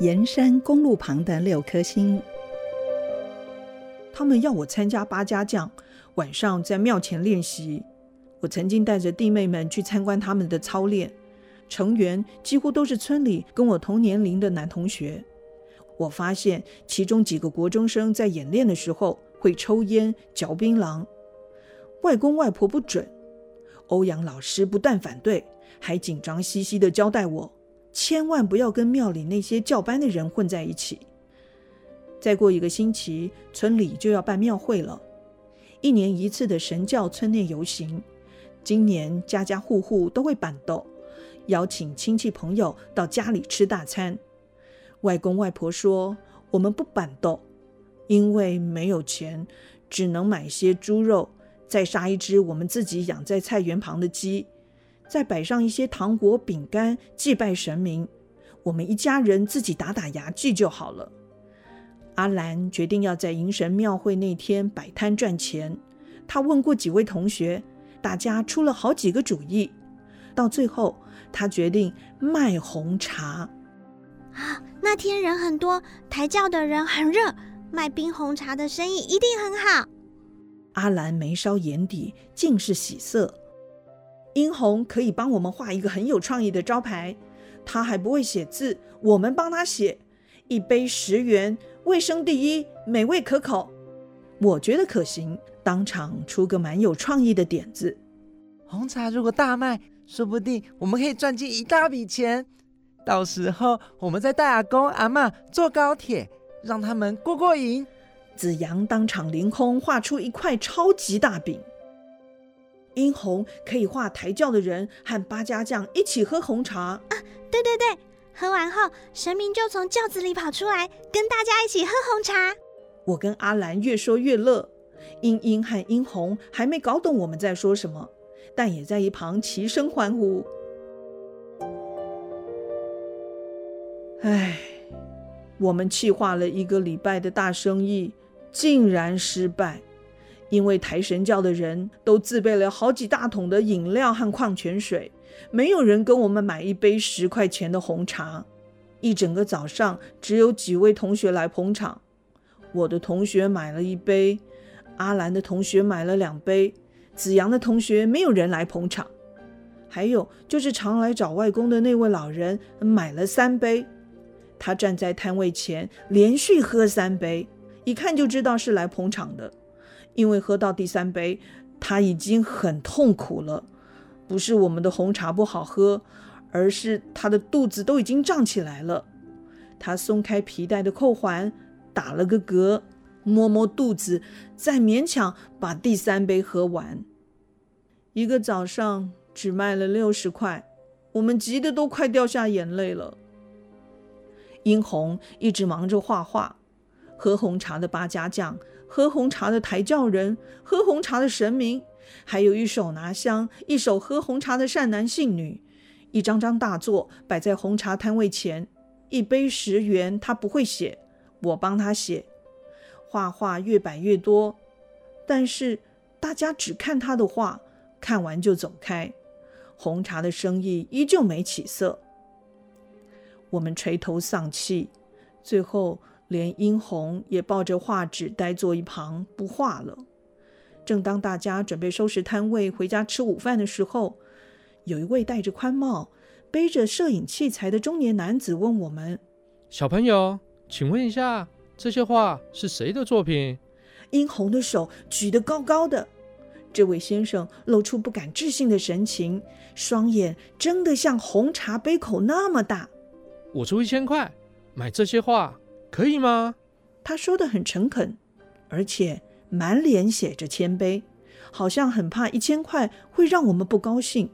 盐山公路旁的六颗星。他们要我参加八家将，晚上在庙前练习。我曾经带着弟妹们去参观他们的操练，成员几乎都是村里跟我同年龄的男同学。我发现其中几个国中生在演练的时候会抽烟、嚼槟榔。外公外婆不准，欧阳老师不但反对，还紧张兮兮地交代我，千万不要跟庙里那些教班的人混在一起。再过一个星期，村里就要办庙会了，一年一次的神教村内游行。今年家家户户都会板豆，邀请亲戚朋友到家里吃大餐。外公外婆说：“我们不板豆，因为没有钱，只能买些猪肉，再杀一只我们自己养在菜园旁的鸡，再摆上一些糖果、饼干，祭拜神明。我们一家人自己打打牙祭就好了。”阿兰决定要在迎神庙会那天摆摊赚钱。他问过几位同学。大家出了好几个主意，到最后，他决定卖红茶。啊，那天人很多，抬轿的人很热，卖冰红茶的生意一定很好。阿兰眉梢眼底尽是喜色。殷红可以帮我们画一个很有创意的招牌，他还不会写字，我们帮他写。一杯十元，卫生第一，美味可口，我觉得可行。当场出个蛮有创意的点子，红茶如果大卖，说不定我们可以赚进一大笔钱。到时候我们再带阿公阿妈坐高铁，让他们过过瘾。子阳当场凌空画出一块超级大饼，殷红可以画抬轿的人和八家将一起喝红茶啊！对对对，喝完后神明就从轿子里跑出来，跟大家一起喝红茶。我跟阿兰越说越乐。英英和英红还没搞懂我们在说什么，但也在一旁齐声欢呼。唉，我们计划了一个礼拜的大生意，竟然失败，因为抬神教的人都自备了好几大桶的饮料和矿泉水，没有人跟我们买一杯十块钱的红茶。一整个早上，只有几位同学来捧场。我的同学买了一杯。阿兰的同学买了两杯，子阳的同学没有人来捧场，还有就是常来找外公的那位老人买了三杯，他站在摊位前连续喝三杯，一看就知道是来捧场的，因为喝到第三杯他已经很痛苦了，不是我们的红茶不好喝，而是他的肚子都已经胀起来了。他松开皮带的扣环，打了个嗝。摸摸肚子，再勉强把第三杯喝完。一个早上只卖了六十块，我们急得都快掉下眼泪了。殷红一直忙着画画，喝红茶的八家将，喝红茶的抬轿人，喝红茶的神明，还有一手拿香，一手喝红茶的善男信女。一张张大作摆在红茶摊位前，一杯十元，他不会写，我帮他写。画画越摆越多，但是大家只看他的画，看完就走开。红茶的生意依旧没起色，我们垂头丧气，最后连殷红也抱着画纸呆坐一旁不画了。正当大家准备收拾摊位回家吃午饭的时候，有一位戴着宽帽、背着摄影器材的中年男子问我们：“小朋友，请问一下。”这些画是谁的作品？殷红的手举得高高的，这位先生露出不敢置信的神情，双眼睁得像红茶杯口那么大。我出一千块买这些画，可以吗？他说的很诚恳，而且满脸写着谦卑，好像很怕一千块会让我们不高兴。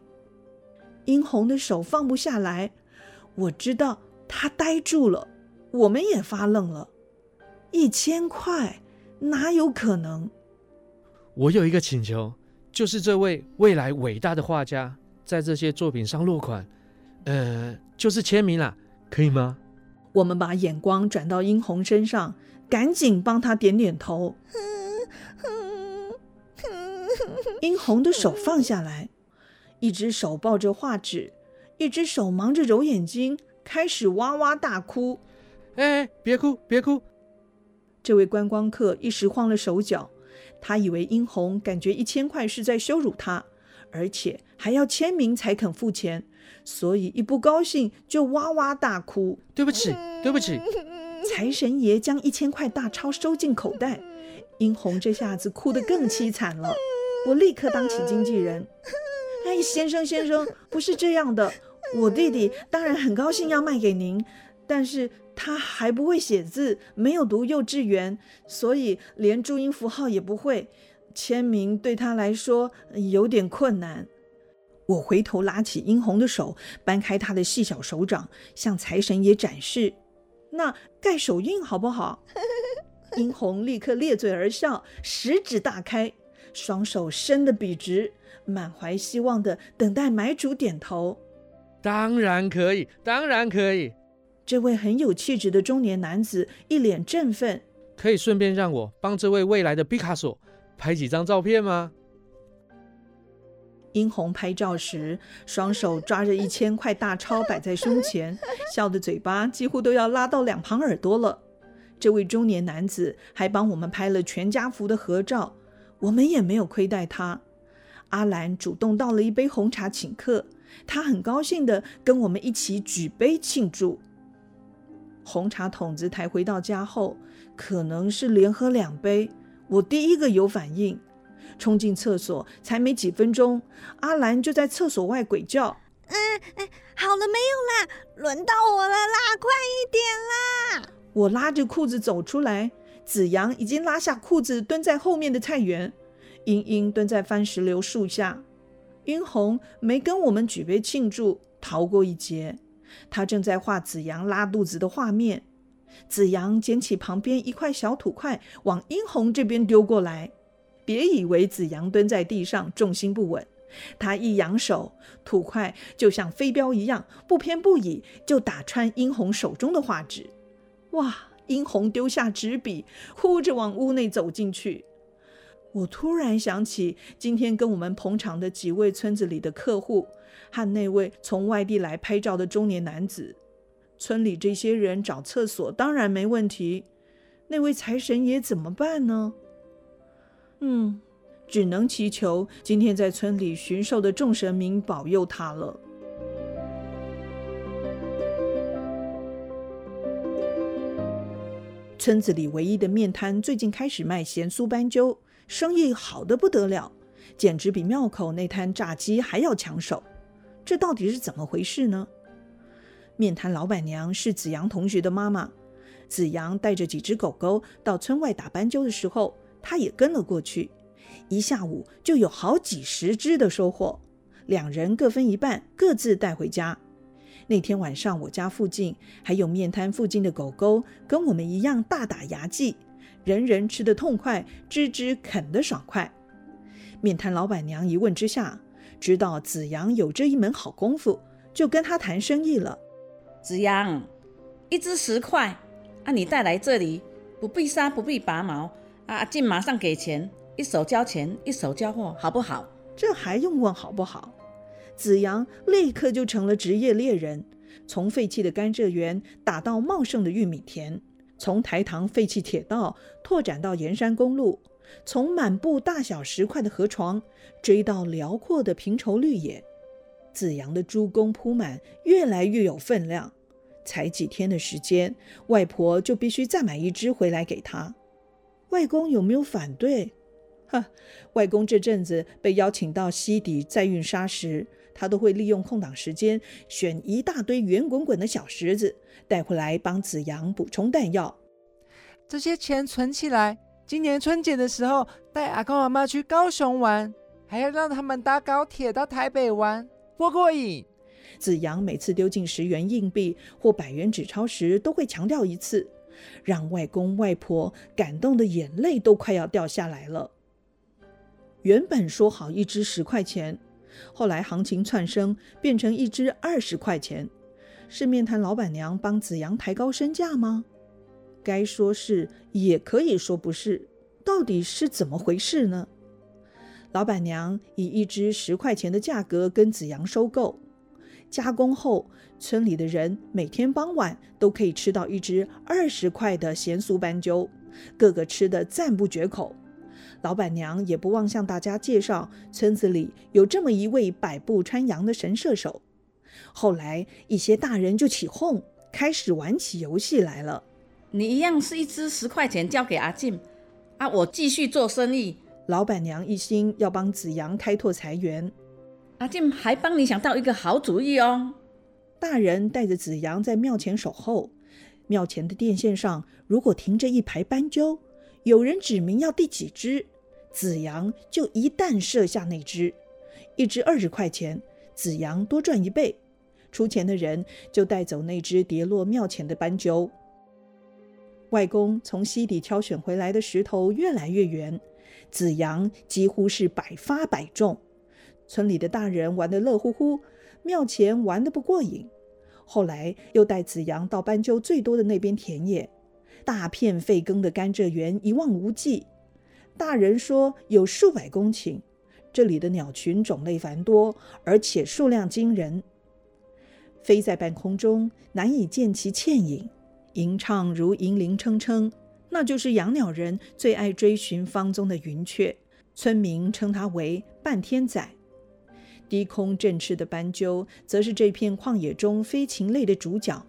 殷红的手放不下来，我知道他呆住了，我们也发愣了。一千块哪有可能？我有一个请求，就是这位未来伟大的画家在这些作品上落款，呃，就是签名啦，可以吗？我们把眼光转到殷红身上，赶紧帮他点点头。殷红的手放下来，一只手抱着画纸，一只手忙着揉眼睛，开始哇哇大哭。哎，别哭，别哭。这位观光客一时慌了手脚，他以为殷红感觉一千块是在羞辱他，而且还要签名才肯付钱，所以一不高兴就哇哇大哭。对不起，对不起。财神爷将一千块大钞收进口袋，殷红这下子哭得更凄惨了。我立刻当起经纪人。哎，先生先生，不是这样的，我弟弟当然很高兴要卖给您，但是他还不会写字，没有读幼稚园，所以连注音符号也不会，签名对他来说有点困难。我回头拉起殷红的手，掰开他的细小手掌，向财神爷展示。那盖手印好不好？殷红立刻咧嘴而笑，食指大开，双手伸得笔直，满怀希望的等待买主点头。当然可以，当然可以。这位很有气质的中年男子一脸振奋。可以顺便让我帮这位未来的毕卡索拍几张照片吗？殷红拍照时，双手抓着一千块大钞摆在胸前，笑的嘴巴几乎都要拉到两旁耳朵了。这位中年男子还帮我们拍了全家福的合照，我们也没有亏待他。阿兰主动倒了一杯红茶请客，他很高兴的跟我们一起举杯庆祝。红茶桶子抬回到家后，可能是连喝两杯，我第一个有反应。冲进厕所，才没几分钟，阿兰就在厕所外鬼叫：“嗯，哎，好了没有啦？轮到我了啦，快一点啦！”我拉着裤子走出来，子阳已经拉下裤子蹲在后面的菜园，英英蹲在番石榴树下，殷红没跟我们举杯庆祝，逃过一劫。他正在画子阳拉肚子的画面，子阳捡起旁边一块小土块，往殷红这边丢过来。别以为子阳蹲在地上重心不稳，他一扬手，土块就像飞镖一样，不偏不倚就打穿殷红手中的画纸。哇！殷红丢下纸笔，哭着往屋内走进去。我突然想起今天跟我们捧场的几位村子里的客户，和那位从外地来拍照的中年男子。村里这些人找厕所当然没问题，那位财神爷怎么办呢？嗯，只能祈求今天在村里巡狩的众神明保佑他了。村子里唯一的面摊最近开始卖咸酥斑鸠，生意好的不得了，简直比庙口那摊炸鸡还要抢手。这到底是怎么回事呢？面摊老板娘是子阳同学的妈妈，子阳带着几只狗狗到村外打斑鸠的时候。他也跟了过去，一下午就有好几十只的收获，两人各分一半，各自带回家。那天晚上，我家附近还有面摊附近的狗狗跟我们一样大打牙祭，人人吃得痛快，只只啃得爽快。面摊老板娘一问之下，知道子阳有这一门好功夫，就跟他谈生意了。子阳，一只十块，啊，你带来这里，不必杀，不必拔毛。阿进马上给钱，一手交钱，一手交货，好不好？这还用问好不好？子阳立刻就成了职业猎人，从废弃的甘蔗园打到茂盛的玉米田，从台塘废弃铁道拓展到盐山公路，从满布大小石块的河床追到辽阔的平畴绿野。子阳的猪公铺满，越来越有分量。才几天的时间，外婆就必须再买一只回来给他。外公有没有反对？哈，外公这阵子被邀请到溪底载运沙石，他都会利用空档时间选一大堆圆滚滚的小石子带回来帮子阳补充弹药。这些钱存起来，今年春节的时候带阿公阿妈去高雄玩，还要让他们搭高铁到台北玩，多过瘾。子阳每次丢进十元硬币或百元纸钞时，都会强调一次。让外公外婆感动的眼泪都快要掉下来了。原本说好一只十块钱，后来行情窜升，变成一只二十块钱。是面摊老板娘帮子阳抬高身价吗？该说是，也可以说不是。到底是怎么回事呢？老板娘以一只十块钱的价格跟子阳收购，加工后，村里的人每天傍晚都可以吃到一只二十块的咸酥斑鸠，个个吃得赞不绝口。老板娘也不忘向大家介绍，村子里有这么一位百步穿杨的神射手。后来，一些大人就起哄，开始玩起游戏来了。你一样是一只十块钱交给阿静，啊，我继续做生意。老板娘一心要帮子阳开拓财源，阿静还帮你想到一个好主意哦。大人带着子阳在庙前守候，庙前的电线上如果停着一排斑鸠，有人指明要第几只，子阳就一旦射下那只，一只二十块钱，子阳多赚一倍。出钱的人就带走那只跌落庙前的斑鸠。外公从溪底挑选回来的石头越来越圆，子阳几乎是百发百中。村里的大人玩得乐乎乎，庙前玩得不过瘾。后来又带子阳到斑鸠最多的那边田野，大片废耕的甘蔗园一望无际。大人说有数百公顷，这里的鸟群种类繁多，而且数量惊人。飞在半空中，难以见其倩影，吟唱如银铃铿铿。那就是养鸟人最爱追寻方中的云雀，村民称它为半天仔。低空振翅的斑鸠，则是这片旷野中飞禽类的主角。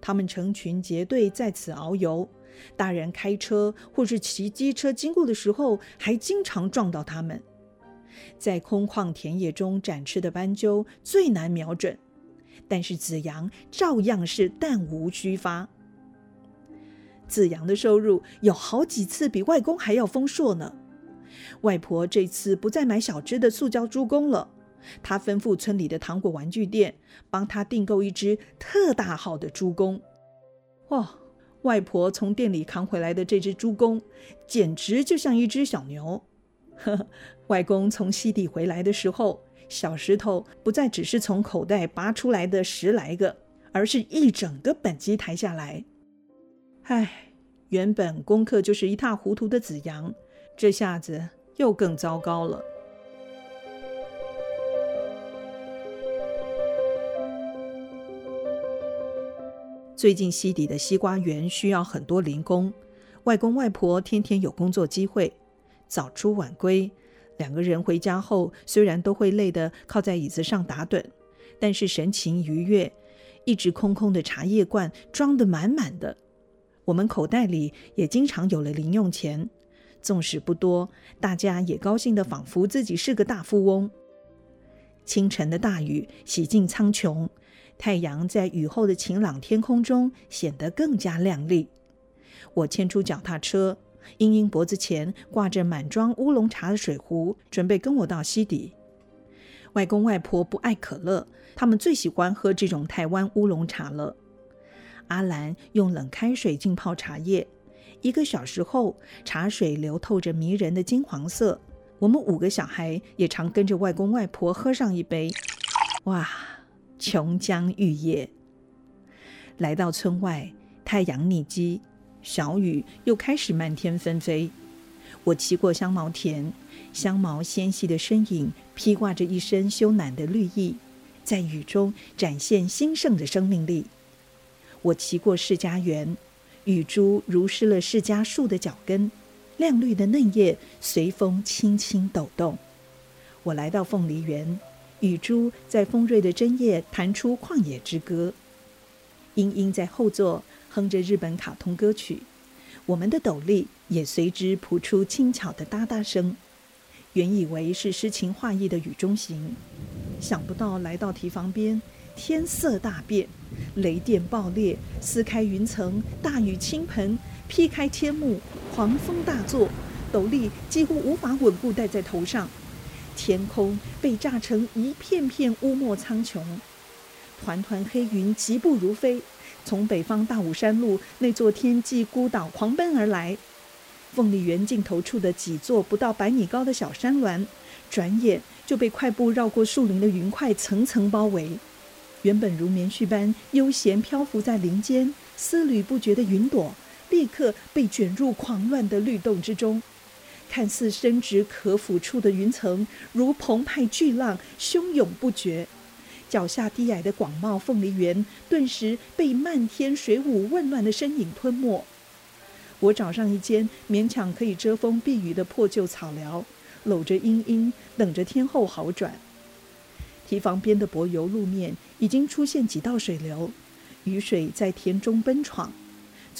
它们成群结队在此遨游，大人开车或是骑机车经过的时候，还经常撞到它们。在空旷田野中展翅的斑鸠最难瞄准。但是子阳照样是弹无虚发。子阳的收入有好几次比外公还要丰硕呢。外婆这次不再买小只的塑胶猪公了，他吩咐村里的糖果玩具店帮他订购一只特大号的猪公。哇，外婆从店里扛回来的这只猪公，简直就像一只小牛。呵呵，外公从西地回来的时候。小石头不再只是从口袋拔出来的十来个，而是一整个本机抬下来。唉，原本功课就是一塌糊涂的子阳，这下子又更糟糕了。最近西底的西瓜园需要很多零工，外公外婆天天有工作机会，早出晚归。两个人回家后，虽然都会累得靠在椅子上打盹，但是神情愉悦。一直空空的茶叶罐装得满满的，我们口袋里也经常有了零用钱。纵使不多，大家也高兴得仿佛自己是个大富翁。清晨的大雨洗净苍穹，太阳在雨后的晴朗天空中显得更加亮丽。我牵出脚踏车。英英脖子前挂着满装乌龙茶的水壶，准备跟我到溪底。外公外婆不爱可乐，他们最喜欢喝这种台湾乌龙茶了。阿兰用冷开水浸泡茶叶，一个小时后，茶水流透着迷人的金黄色。我们五个小孩也常跟着外公外婆喝上一杯。哇，琼浆玉液。来到村外，太阳逆基。小雨又开始漫天纷飞。我骑过香茅田，香茅纤细的身影披挂着一身羞赧的绿意，在雨中展现兴盛的生命力。我骑过释迦园，雨珠如湿了释迦树的脚跟，亮绿的嫩叶随风轻轻抖动。我来到凤梨园，雨珠在丰瑞的针叶弹出旷野之歌。莺莺在后座。哼着日本卡通歌曲，我们的斗笠也随之谱出轻巧的哒哒声。原以为是诗情画意的雨中行，想不到来到堤防边，天色大变，雷电爆裂，撕开云层，大雨倾盆，劈开天幕，狂风大作，斗笠几乎无法稳固戴在头上，天空被炸成一片片乌墨苍穹，团团黑云疾步如飞。从北方大武山路那座天际孤岛狂奔而来，凤梨园尽头处的几座不到百米高的小山峦，转眼就被快步绕过树林的云块层层包围。原本如棉絮般悠闲漂浮在林间、丝缕不绝的云朵，立刻被卷入狂乱的律动之中。看似伸直可抚触的云层，如澎湃巨浪，汹涌不绝。脚下低矮的广袤凤梨园顿时被漫天水舞混乱的身影吞没。我找上一间勉强可以遮风避雨的破旧草寮，搂着茵茵，等着天后好转。堤防边的柏油路面已经出现几道水流，雨水在田中奔闯，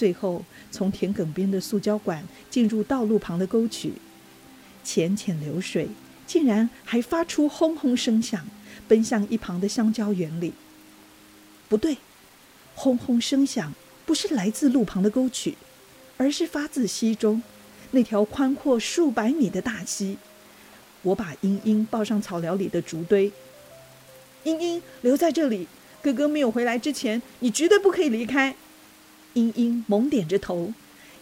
最后从田埂边的塑胶管进入道路旁的沟渠，浅浅流水竟然还发出轰轰声响，奔向一旁的香蕉园里。不对，轰轰声响不是来自路旁的沟渠，而是发自溪中那条宽阔数百米的大溪。我把茵茵抱上草寮里的竹堆。茵茵留在这里，哥哥没有回来之前，你绝对不可以离开。茵茵猛点着头，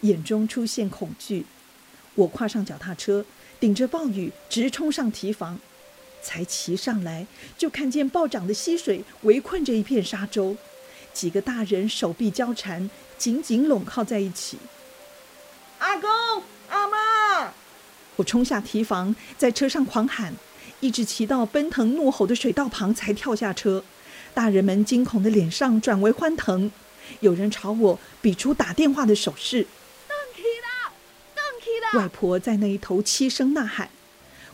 眼中出现恐惧。我跨上脚踏车，顶着暴雨直冲上堤防。才骑上来，就看见暴涨的溪水围困着一片沙洲，几个大人手臂交缠，紧紧拢靠在一起。阿公、阿妈！我冲下堤防，在车上狂喊。一直骑到奔腾怒吼的水道旁，才跳下车。大人们惊恐的脸上转为欢腾，有人朝我比出打电话的手势。外婆在那一头凄声呐喊。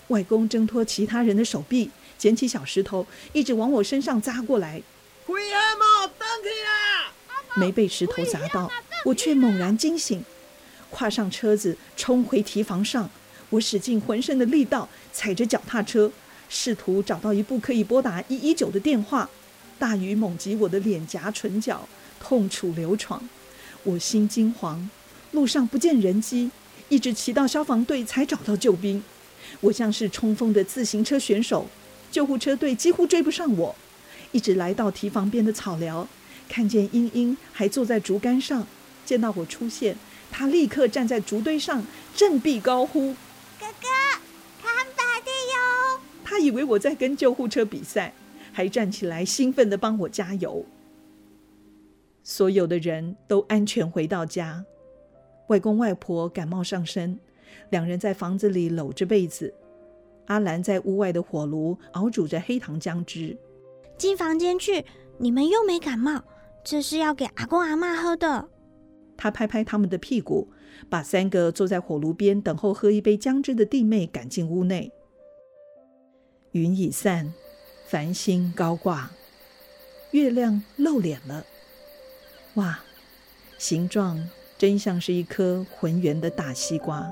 外公挣脱其他人的手臂，捡起小石头，一直往我身上砸过来。没被石头砸到，我却猛然惊醒，跨上车子冲回提防上。我使尽浑身的力道，踩着脚踏车，试图找到一部可以拨打一一九的电话。大雨猛击我的脸颊、唇角，痛楚流闯。我心惊惶，路上不见人机，一直骑到消防队才找到救兵。我像是冲锋的自行车选手，救护车队几乎追不上我。一直来到堤防边的草寮，看见英英还坐在竹竿上，见到我出现，她立刻站在竹堆上振臂高呼。哥哥，看白的哟！他以为我在跟救护车比赛，还站起来兴奋地帮我加油。所有的人都安全回到家，外公外婆感冒上身，两人在房子里搂着被子。阿兰在屋外的火炉熬煮着黑糖姜汁。进房间去，你们又没感冒，这是要给阿公阿妈喝的。他拍拍他们的屁股。把三个坐在火炉边等候喝一杯姜汁的弟妹赶进屋内。云已散，繁星高挂，月亮露脸了。哇，形状真像是一颗浑圆的大西瓜。